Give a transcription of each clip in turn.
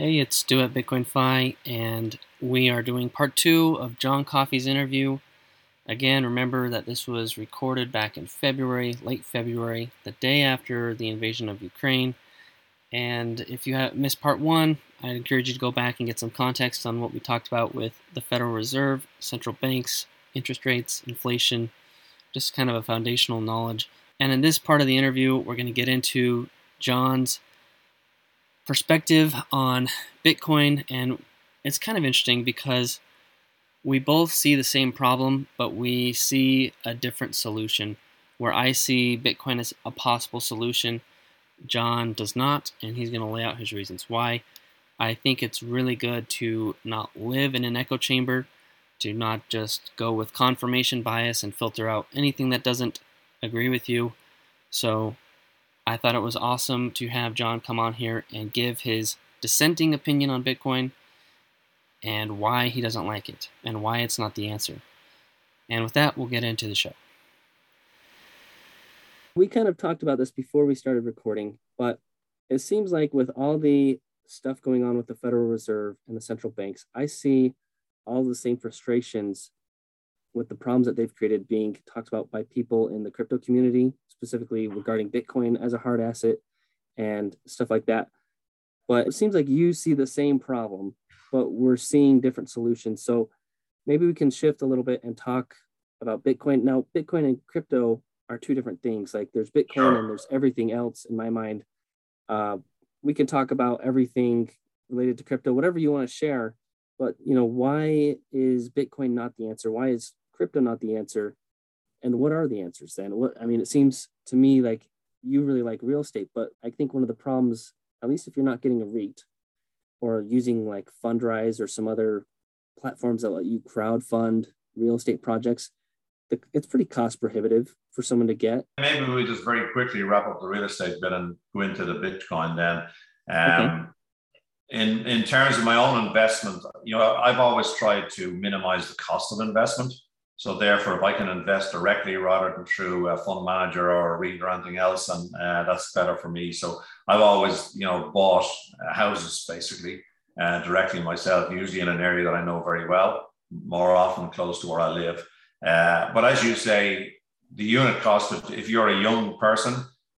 Hey, it's Stu at Bitcoin Fi, and we are doing part two of John Coffey's interview. Again, remember that this was recorded back in February, late February, the day after the invasion of Ukraine. And if you have missed part one, I'd encourage you to go back and get some context on what we talked about with the Federal Reserve, central banks, interest rates, inflation, just kind of a foundational knowledge. And in this part of the interview, we're going to get into John's perspective on Bitcoin, and it's kind of interesting because we both see the same problem, but we see a different solution. Where I see Bitcoin as a possible solution, John does not, and he's going to lay out his reasons why. I think it's really good to not live in an echo chamber, to not just go with confirmation bias and filter out anything that doesn't agree with you. So I thought it was awesome to have John come on here and give his dissenting opinion on Bitcoin and why he doesn't like it and why it's not the answer. And with that, we'll get into the show. We kind of talked about this before we started recording, but it seems like with all the stuff going on with the Federal Reserve and the central banks, I see all the same frustrations with the problems that they've created being talked about by people in the crypto community, specifically regarding Bitcoin as a hard asset and stuff like that. But it seems like you see the same problem, but we're seeing different solutions. So maybe we can shift a little bit and talk about Bitcoin. Now, Bitcoin and crypto are two different things. Like there's Bitcoin and there's everything else in my mind. Uh, we can talk about everything related to crypto, whatever you want to share. But you know, why is Bitcoin not the answer? Why is crypto not the answer? And what are the answers then? What I mean, it seems to me like you really like real estate, but I think one of the problems, at least if you're not getting a REIT or using like Fundrise or some other platforms that let you crowd fund real estate projects, it's pretty cost prohibitive for someone to get. Maybe we just very quickly wrap up the real estate bit and go into the Bitcoin then. Um, okay in in terms of my own investment, you know, I've always tried to minimize the cost of investment. So therefore, if I can invest directly rather than through a fund manager or a REIT or anything else, and uh, that's better for me. So I've always, you know, bought uh, houses basically uh, directly myself, usually in an area that I know very well, more often close to where I live. Uh, but as you say, the unit cost, if you're a young person,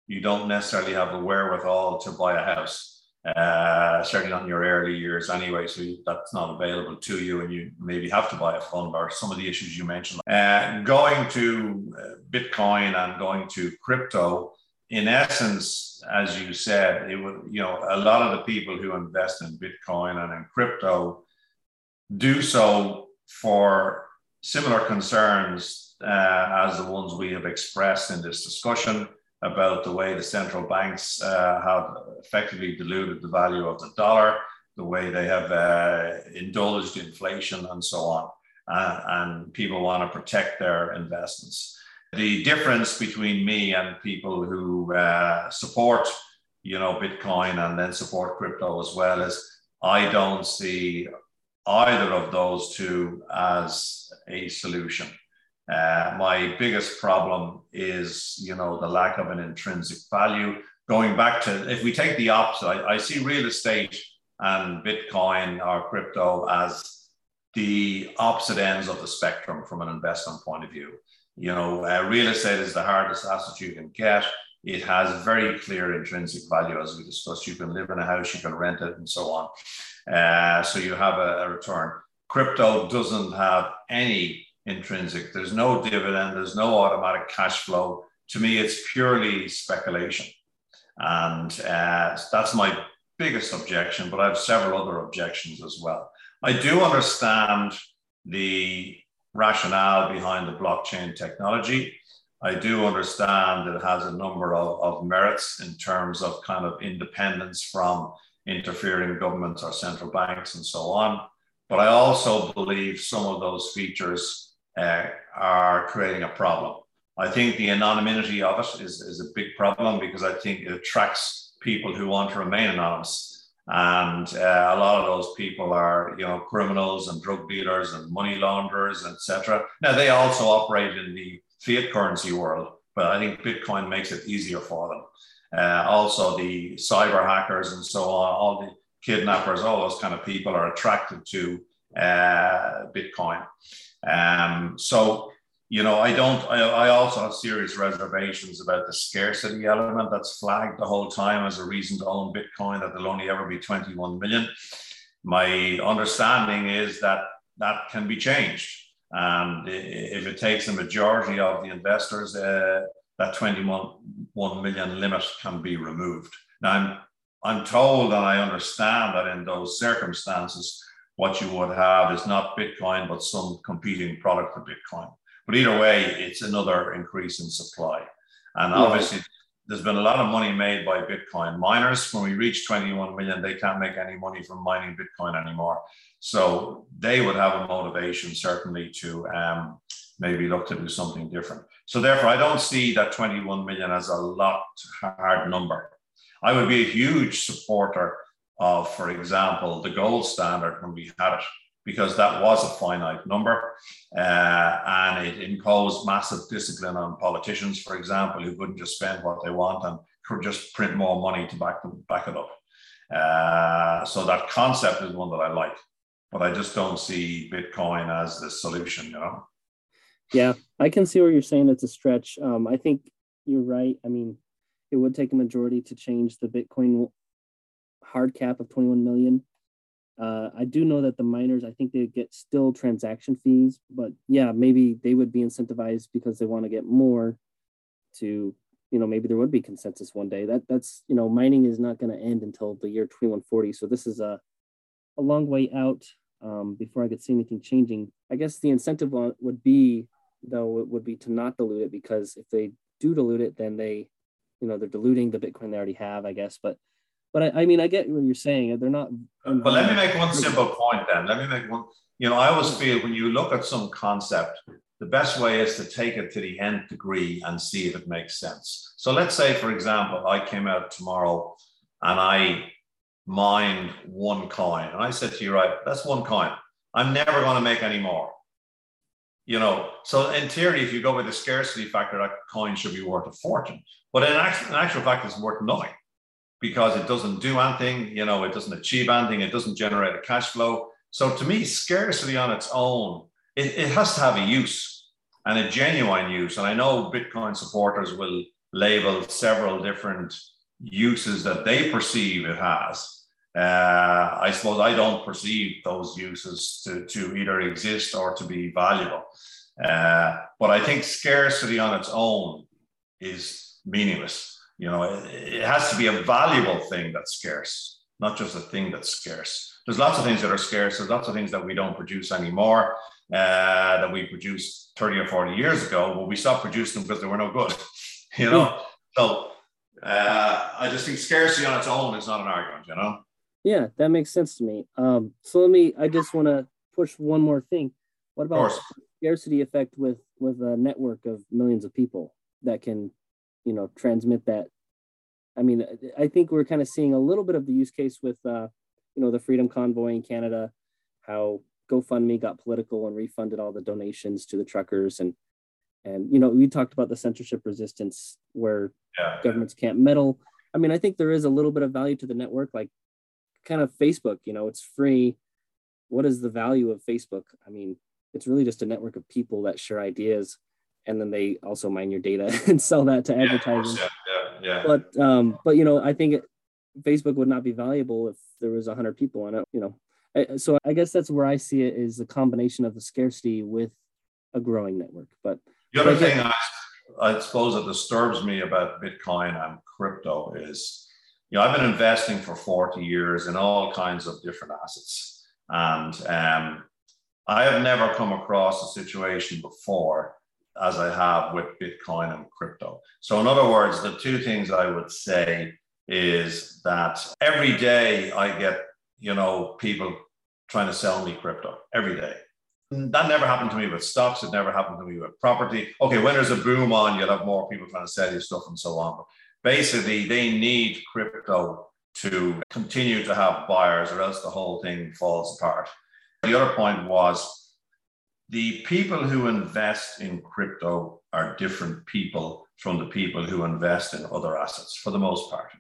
you don't necessarily have the wherewithal to buy a house uh, certainly not in your early years anyway. So that's not available to you, and you maybe have to buy a fund or some of the issues you mentioned. Uh, going to uh, Bitcoin and going to crypto, in essence, as you said, it would you know a lot of the people who invest in Bitcoin and in crypto do so for similar concerns uh, as the ones we have expressed in this discussion about the way the central banks uh, have effectively diluted the value of the dollar, the way they have uh, indulged inflation, and so on. Uh, and people want to protect their investments. The difference between me and people who uh, support, you know, Bitcoin and then support crypto as well is I don't see either of those two as a solution. Uh, my biggest problem is, you know, the lack of an intrinsic value. Going back to, if we take the opposite, I, I see real estate and Bitcoin or crypto as the opposite ends of the spectrum from an investment point of view. You know, uh, real estate is the hardest asset you can get. It has very clear intrinsic value, as we discussed. You can live in a house, you can rent it, and so on. Uh, so you have a, a return. Crypto doesn't have any intrinsic. There's no dividend, there's no automatic cash flow. To me, it's purely speculation. And uh, that's my biggest objection, but I have several other objections as well. I do understand the rationale behind the blockchain technology. I do understand it has a number of, of merits in terms of kind of independence from interfering governments or central banks and so on. But I also believe some of those features uh, are creating a problem. I think the anonymity of it is, is a big problem because I think it attracts people who want to remain anonymous. And uh, a lot of those people are, you know, criminals and drug dealers and money launderers, etc. Now they also operate in the fiat currency world, but I think Bitcoin makes it easier for them. Uh, also, the cyber hackers and so on, all the kidnappers, all those kind of people are attracted to uh, Bitcoin. Um, so, you know, I don't, I, I also have serious reservations about the scarcity element that's flagged the whole time as a reason to own Bitcoin, that there'll only ever be 21 million. My understanding is that that can be changed. And if it takes a majority of the investors, uh, that 21 million limit can be removed. Now, I'm, I'm told and I understand that in those circumstances, what you would have is not Bitcoin, but some competing product to Bitcoin. But either way, it's another increase in supply. And obviously, there's been a lot of money made by Bitcoin miners. When we reach 21 million, they can't make any money from mining Bitcoin anymore. So they would have a motivation, certainly, to um, maybe look to do something different. So therefore, I don't see that 21 million as a lot hard number. I would be a huge supporter of, for example, the gold standard when we had it, because that was a finite number uh, and it imposed massive discipline on politicians, for example, who couldn't just spend what they want and could just print more money to back, them, back it up. Uh, so that concept is one that I like, but I just don't see Bitcoin as the solution, you know? Yeah, I can see where you're saying it's a stretch. Um, I think you're right. I mean, it would take a majority to change the Bitcoin hard cap of 21 million. Uh, I do know that the miners, I think they get still transaction fees, but yeah, maybe they would be incentivized because they want to get more to, you know, maybe there would be consensus one day. That that's, you know, mining is not going to end until the year 2140. So this is a, a long way out um, before I could see anything changing. I guess the incentive would be, though, it would be to not dilute it because if they do dilute it, then they, you know, they're diluting the Bitcoin they already have, I guess. But but I, I, mean, I get what you're saying. They're not. But let me make one simple point then. Let me make one. You know, I always feel when you look at some concept, the best way is to take it to the nth degree and see if it makes sense. So let's say, for example, I came out tomorrow and I mined one coin, and I said to you, right, that's one coin. I'm never going to make any more. You know, so in theory, if you go with the scarcity factor, that coin should be worth a fortune. But in actual, in actual fact, it's worth nothing because it doesn't do anything, you know, it doesn't achieve anything, it doesn't generate a cash flow. So to me, scarcity on its own, it, it has to have a use and a genuine use. And I know Bitcoin supporters will label several different uses that they perceive it has. Uh, I suppose I don't perceive those uses to, to either exist or to be valuable. Uh, but I think scarcity on its own is meaningless. You know, it, it has to be a valuable thing that's scarce, not just a thing that's scarce. There's lots of things that are scarce. There's lots of things that we don't produce anymore uh, that we produced 30 or 40 years ago, but we stopped producing them because they were no good. You know, so uh, I just think scarcity on its own is not an argument. You know. Yeah, that makes sense to me. Um, so let me. I just want to push one more thing. What about scarcity effect with with a network of millions of people that can you know transmit that. I mean i think we're kind of seeing a little bit of the use case with uh, you know the freedom convoy in canada how gofundme got political and refunded all the donations to the truckers and and you know we talked about the censorship resistance where yeah, governments can't meddle. I mean i think there is a little bit of value to the network like kind of facebook you know it's free. What is the value of facebook? I mean it's really just a network of people that share ideas and then they also mine your data and sell that to advertisers. Yeah, yeah, yeah. But um, but you know, I think Facebook would not be valuable if there was hundred people on it. You know, so I guess that's where I see it is a combination of the scarcity with a growing network. But the other thing I, I suppose that disturbs me about Bitcoin and crypto is, you know, I've been investing for forty years in all kinds of different assets, and um, I have never come across a situation before as I have with Bitcoin and crypto. So, in other words, the two things I would say is that every day I get, you know, people trying to sell me crypto every day. That never happened to me with stocks. It never happened to me with property. Okay, when there's a boom on, you'll have more people trying to sell you stuff and so on. But basically, they need crypto to continue to have buyers, or else the whole thing falls apart. The other point was the people who invest in crypto are different people from the people who invest in other assets for the most part.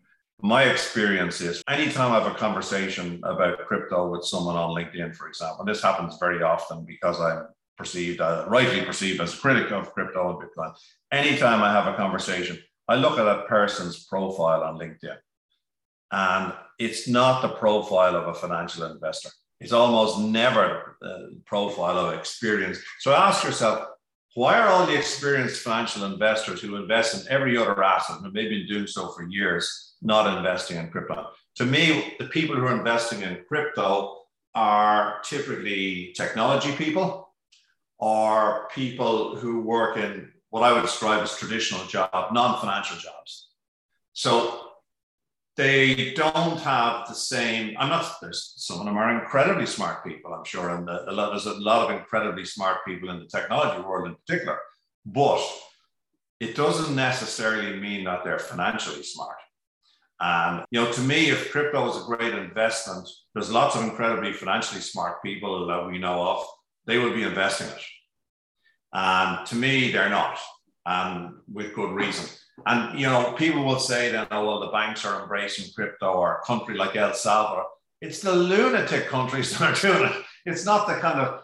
my experience is anytime I have a conversation about crypto with someone on LinkedIn, for example, and this happens very often because I'm perceived, uh, rightly perceived as a critic of crypto and Bitcoin. Anytime I have a conversation, I look at that person's profile on LinkedIn, and it's not the profile of a financial investor. It's almost never the profile of experience. So ask yourself, why are all the experienced financial investors who invest in every other asset and they've been doing so for years not investing in crypto? To me, the people who are investing in crypto are typically technology people or people who work in what I would describe as traditional job, non-financial jobs. So they don't have the same. I'm not. There's some of them are incredibly smart people. I'm sure, and a lot, there's a lot of incredibly smart people in the technology world in particular. But it doesn't necessarily mean that they're financially smart. And you know, to me, if crypto is a great investment, there's lots of incredibly financially smart people that we know of. They will be investing it. And to me, they're not, and with good reason. And you know, people will say that, oh well, the banks are embracing crypto, or a country like El Salvador. It's the lunatic countries that are doing it. It's not the kind of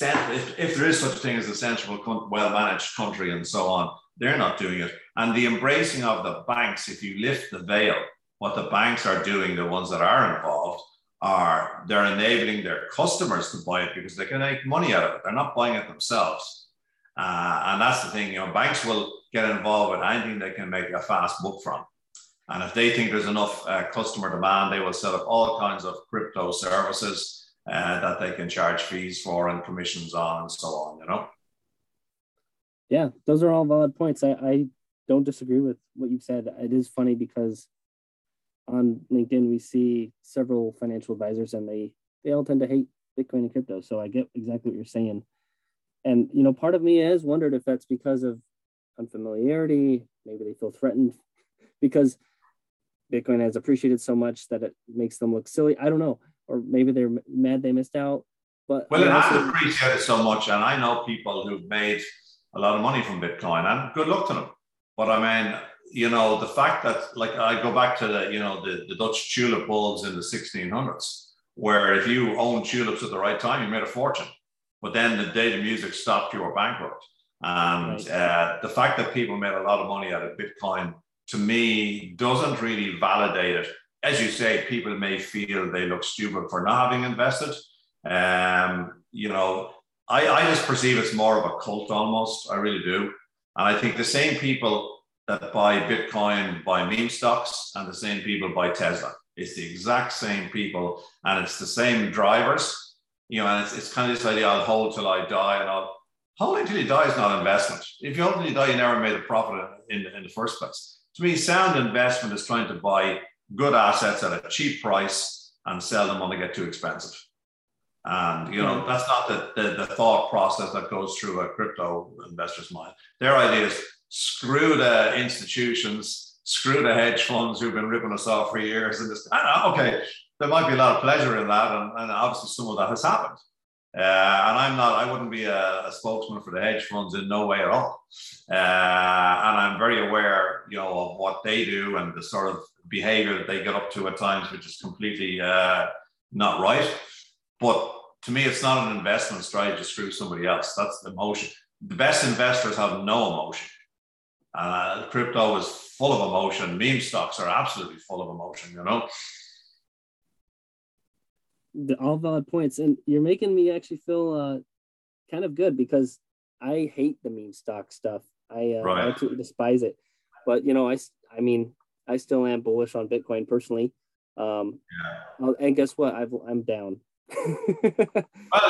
if, if there is such a thing as a sensible, well-managed country and so on, they're not doing it. And the embracing of the banks, if you lift the veil, what the banks are doing, the ones that are involved, are they're enabling their customers to buy it because they can make money out of it. They're not buying it themselves. Uh, and that's the thing, you know, banks will get involved with anything they can make a fast book from. And if they think there's enough uh, customer demand, they will set up all kinds of crypto services uh, that they can charge fees for and commissions on and so on, you know? Yeah, those are all valid points. I, I don't disagree with what you've said. It is funny because on LinkedIn, we see several financial advisors and they, they all tend to hate Bitcoin and crypto. So I get exactly what you're saying. And, you know, part of me has wondered if that's because of unfamiliarity. Maybe they feel threatened because Bitcoin has appreciated so much that it makes them look silly. I don't know. Or maybe they're mad they missed out. But well, it has appreciated so much. And I know people who've made a lot of money from Bitcoin and good luck to them. But I mean, you know, the fact that like I go back to the, you know, the, the Dutch tulip bulbs in the 1600s, where if you owned tulips at the right time, you made a fortune. But then the day the music stopped, you were bankrupt. And right. uh, the fact that people made a lot of money out of Bitcoin to me doesn't really validate it. As you say, people may feel they look stupid for not having invested. Um, you know, I, I just perceive it's more of a cult almost. I really do. And I think the same people that buy Bitcoin buy meme stocks and the same people buy Tesla. It's the exact same people and it's the same drivers. You know, and it's, it's kind of this idea I'll hold till I die and I'll holding till you die is not investment. If you hold till you die, you never made a profit in, in the first place. To me, sound investment is trying to buy good assets at a cheap price and sell them when they get too expensive. And you know, hmm. that's not the, the, the thought process that goes through a crypto investor's mind. Their idea is screw the institutions, screw the hedge funds who've been ripping us off for years. And this, okay, there might be a lot of pleasure in that, and, and obviously some of that has happened. Uh, and I'm not, I wouldn't be a, a, spokesman for the hedge funds in no way at all. Uh, and I'm very aware, you know, of what they do and the sort of behavior that they get up to at times, which is completely uh, not right. But to me, it's not an investment strategy to screw somebody else. That's the emotion. The best investors have no emotion. Uh, crypto is full of emotion. Meme stocks are absolutely full of emotion, you know? The, all valid points, and you're making me actually feel uh, kind of good because I hate the meme stock stuff. I, uh, right. I absolutely despise it. But you know, I I mean, I still am bullish on Bitcoin personally. Um, yeah. And guess what? I've, I'm down. well,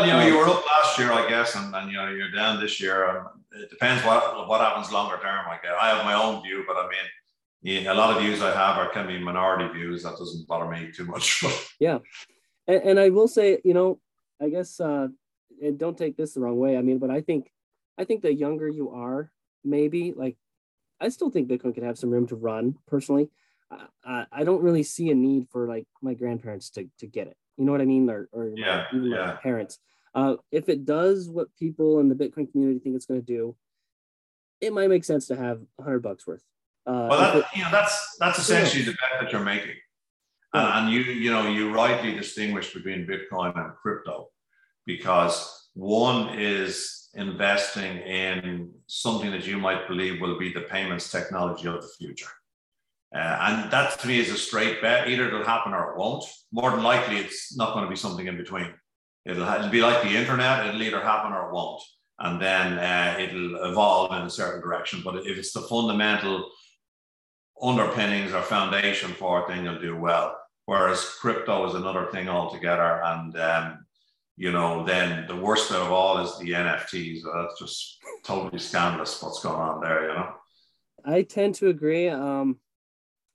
you know, you were up last year, I guess, and, and you know you're down this year. Um, it depends what what happens longer term. I guess I have my own view, but I mean, yeah, a lot of views I have are can be minority views. That doesn't bother me too much. yeah, and, and, I will say, you know, I guess, uh, and don't take this the wrong way. I mean, but I think, I think the younger you are, maybe like, I still think Bitcoin could have some room to run. Personally, I, I don't really see a need for like my grandparents to to get it. You know what I mean? Or, or yeah, my, even yeah. my parents. Uh, if it does what people in the Bitcoin community think it's going to do, it might make sense to have a hundred bucks worth. Uh, well, that, you know, that's that's essentially the bet that you're making, and, and you you know you rightly distinguish between Bitcoin and crypto because one is investing in something that you might believe will be the payments technology of the future. Uh, and that to me is a straight bet. Either it'll happen or it won't. More than likely, it's not going to be something in between. It'll, it'll be like the internet. It'll either happen or it won't. And then uh, it'll evolve in a certain direction. But if it's the fundamental underpinnings or foundation for it, then you'll do well. Whereas crypto is another thing altogether. And, um, you know, then the worst of all is the NFTs. That's just totally scandalous what's going on there, you know? I tend to agree. Um,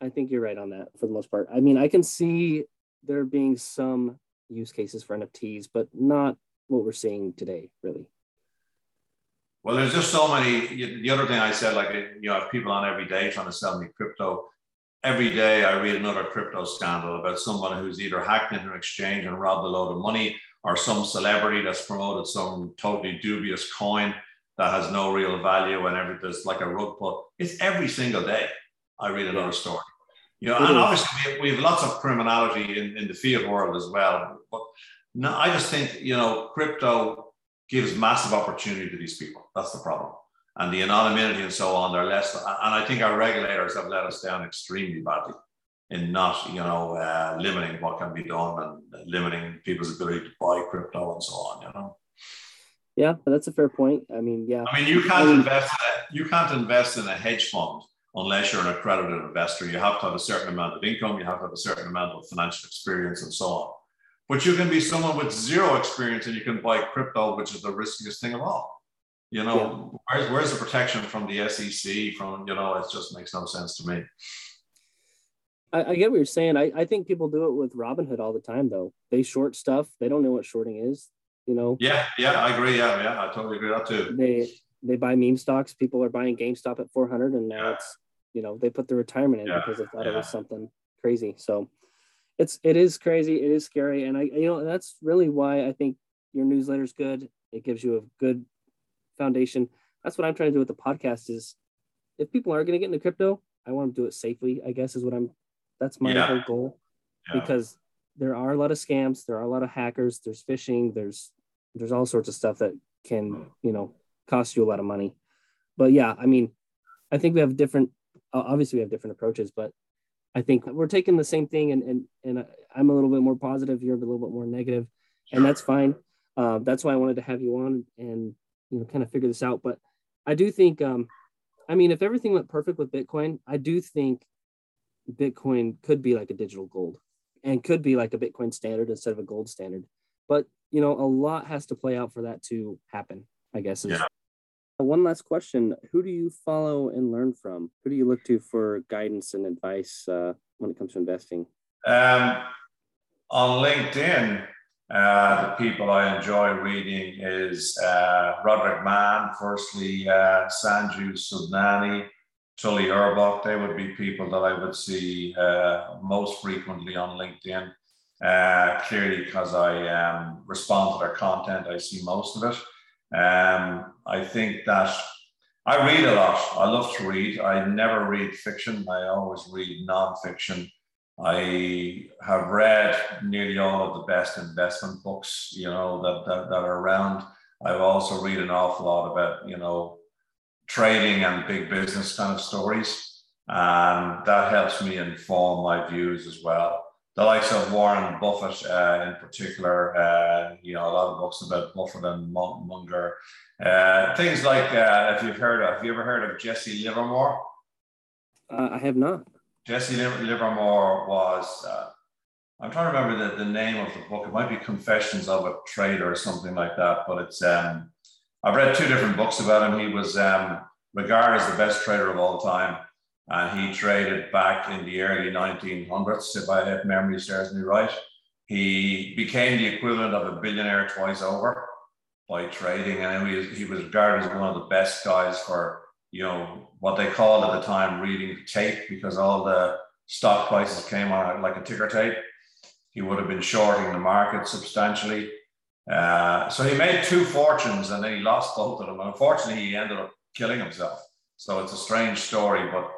I think you're right on that for the most part. I mean, I can see there being some use cases for NFTs, but not what we're seeing today, really. Well, there's just so many. The other thing I said, like, uh, you know, I have people on every day trying to sell me crypto. Every day I read another crypto scandal about someone who's either hacked into an exchange and robbed a load of money or some celebrity that's promoted some totally dubious coin that has no real value and everything's like a rug pull. It's every single day. I read another story. You know, and obviously we have, we have lots of criminality in, in the fiat world as well. But no, I just think, you know, crypto gives massive opportunity to these people. That's the problem. And the anonymity and so on, they're less. And I think our regulators have let us down extremely badly in not, you know, uh, limiting what can be done and limiting people's ability to buy crypto and so on, you know. Yeah, that's a fair point. I mean, yeah. I mean, you can't invest. You can't invest in a hedge fund unless you're an accredited investor. You have to have a certain amount of income, you have to have a certain amount of financial experience, and so on. But you can be someone with zero experience and you can buy crypto, which is the riskiest thing of all. You know, yeah. where's, where's the protection from the SEC? From, you know, it just makes no sense to me. I, I get what you're saying. I, I think people do it with Robinhood all the time, though. They short stuff, they don't know what shorting is, you know? Yeah, yeah, I agree. Yeah, yeah, I totally agree with that too. They, they buy meme stocks. People are buying GameStop at 400 and now yeah. it's you know they put the retirement in yeah, because they thought it was something crazy so it's it is crazy it is scary and i you know that's really why i think your newsletter is good. It gives you a good foundation. That's what i'm trying to do with the podcast is if people are going to get into crypto i want to do it safely i guess is what i'm that's my yeah. whole goal. Because there are a lot of scams there are a lot of hackers there's phishing there's there's all sorts of stuff that can hmm. you know cost you a lot of money. But yeah i mean i think we have different obviously we have different approaches, but I think we're taking the same thing, and and and I'm a little bit more positive. You're a little bit more negative, and that's fine. Uh, that's why I wanted to have you on and you know kind of figure this out. But I do think, um, I mean, if everything went perfect with Bitcoin, I do think Bitcoin could be like a digital gold, and could be like a Bitcoin standard instead of a gold standard. But you know, a lot has to play out for that to happen. I guess is yeah. One last question. Who do you follow and learn from? Who do you look to for guidance and advice uh, when it comes to investing? Um, on LinkedIn, uh, the people I enjoy reading is uh, Roderick Mann, firstly, uh, Sanju Sudnani, Tully Urbach. They would be people that I would see uh, most frequently on LinkedIn. Uh, clearly, because I um, respond to their content, I see most of it. Um, I think that I read a lot. I love to read. I never read fiction. I always read nonfiction. I have read nearly all of the best investment books, you know, that, that, that are around. I've also read an awful lot about, you know, trading and big business kind of stories. And that helps me inform my views as well the likes of Warren Buffett uh, in particular, uh, you know, a lot of books about Buffett and Munger. Uh, things like, uh, if you've heard of, have you ever heard of Jesse Livermore? Uh, I have not. Jesse Livermore was, uh, I'm trying to remember the, the name of the book. It might be Confessions of a Trader or something like that, but it's, um, I've read two different books about him. He was um, regarded as the best trader of all time and he traded back in the early 1900s, if I have memory serves me right. He became the equivalent of a billionaire twice over by trading, and he was, he was regarded as one of the best guys for you know what they called at the time reading tape because all the stock prices came on like a ticker tape. He would have been shorting the market substantially. Uh, so he made two fortunes and then he lost both of them. Unfortunately, he ended up killing himself. So it's a strange story, but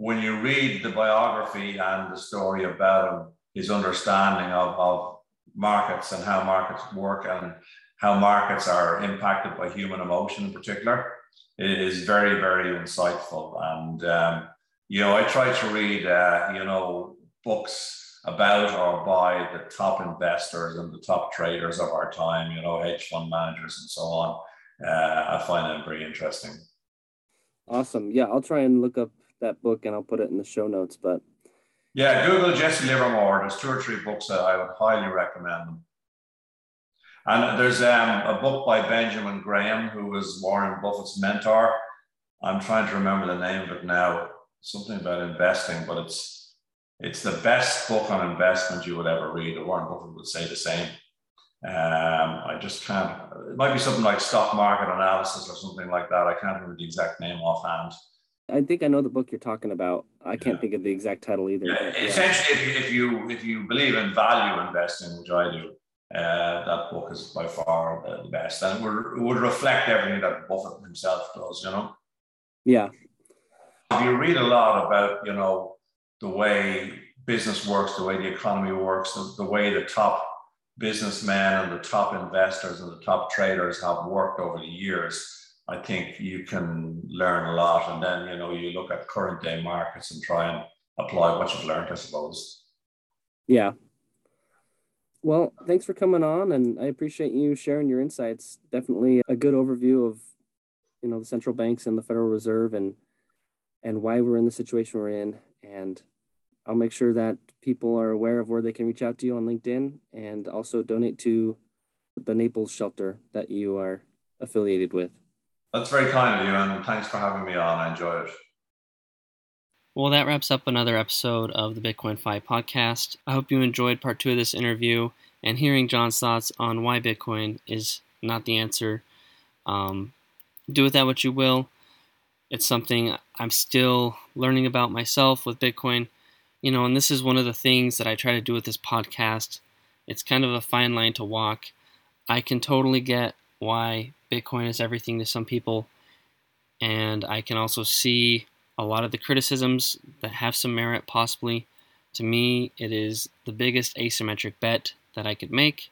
when you read the biography and the story about him, his understanding of, of markets and how markets work and how markets are impacted by human emotion in particular, is very, very insightful. And, um, you know, I try to read, uh, you know, books about or by the top investors and the top traders of our time, you know, hedge fund managers and so on. Uh, I find them very interesting. Awesome. Yeah, I'll try and look up that book and I'll put it in the show notes. But yeah, Google Jesse Livermore. There's two or three books that I would highly recommend them. And there's um, a book by Benjamin Graham, who was Warren Buffett's mentor. I'm trying to remember the name of it now. Something about investing, but it's it's the best book on investment you would ever read. Warren Buffett would say the same. Um, I just can't. It might be something like stock market analysis or something like that. I can't remember the exact name offhand. I think I know the book you're talking about. I can't yeah. think of the exact title either. Yeah, essentially, if you, if you if you believe in value investing, which I do, uh, that book is by far the best, and would would reflect everything that Buffett himself does. You know. Yeah. If you read a lot about you know the way business works, the way the economy works, the, the way the top businessmen and the top investors and the top traders have worked over the years I think you can learn a lot. And then, you know, you look at current day markets and try and apply what you've learned, I suppose. Yeah. Well, thanks for coming on, and I appreciate you sharing your insights. Definitely a good overview of, you know, the central banks and the Federal Reserve, and and why we're in the situation we're in. And I'll make sure that people are aware of where they can reach out to you on LinkedIn, and also donate to the Naples shelter that you are affiliated with. That's very kind of you, and thanks for having me on. I enjoy it. Well, that wraps up another episode of the Bitcoin Fi podcast. I hope you enjoyed part two of this interview and hearing John's thoughts on why Bitcoin is not the answer. Um, do with that what you will. It's something I'm still learning about myself with Bitcoin. You know, and this is one of the things that I try to do with this podcast. It's kind of a fine line to walk. I can totally get why Bitcoin is everything to some people. And I can also see a lot of the criticisms that have some merit, possibly. To me, it is the biggest asymmetric bet that I could make,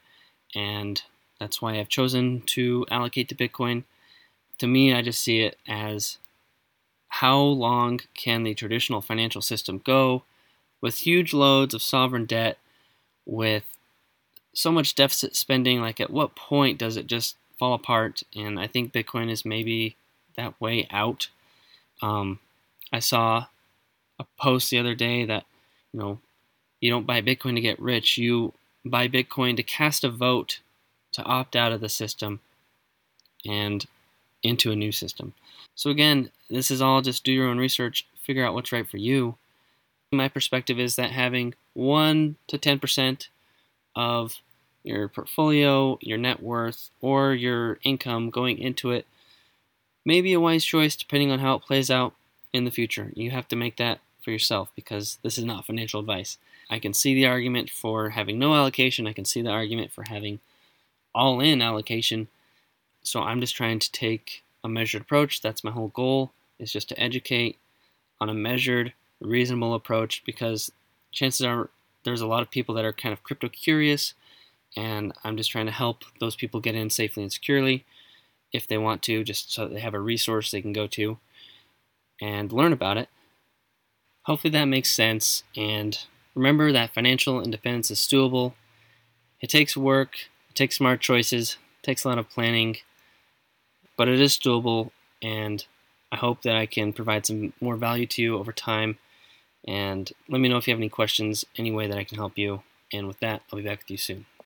and that's why I've chosen to allocate to Bitcoin. To me, I just see it as how long can the traditional financial system go with huge loads of sovereign debt, with so much deficit spending? Like, at what point does it just fall apart, and I think Bitcoin is maybe that way out. Um, I saw a post the other day that you know you don't buy Bitcoin to get rich, you buy Bitcoin to cast a vote to opt out of the system and into a new system. So again, this is all just do your own research, figure out what's right for you. My perspective is that having 1 to 10% of your portfolio, your net worth, or your income going into it may be a wise choice depending on how it plays out in the future. You have to make that for yourself because this is not financial advice. I can see the argument for having no allocation, I can see the argument for having all in allocation. So I'm just trying to take a measured approach. That's my whole goal is just to educate on a measured, reasonable approach because chances are there's a lot of people that are kind of crypto curious and I'm just trying to help those people get in safely and securely if they want to, just so they have a resource they can go to and learn about it. Hopefully that makes sense. And remember that financial independence is doable. It takes work, it takes smart choices, it takes a lot of planning, but it is doable. And I hope that I can provide some more value to you over time. And let me know if you have any questions, any way that I can help you. And with that, I'll be back with you soon.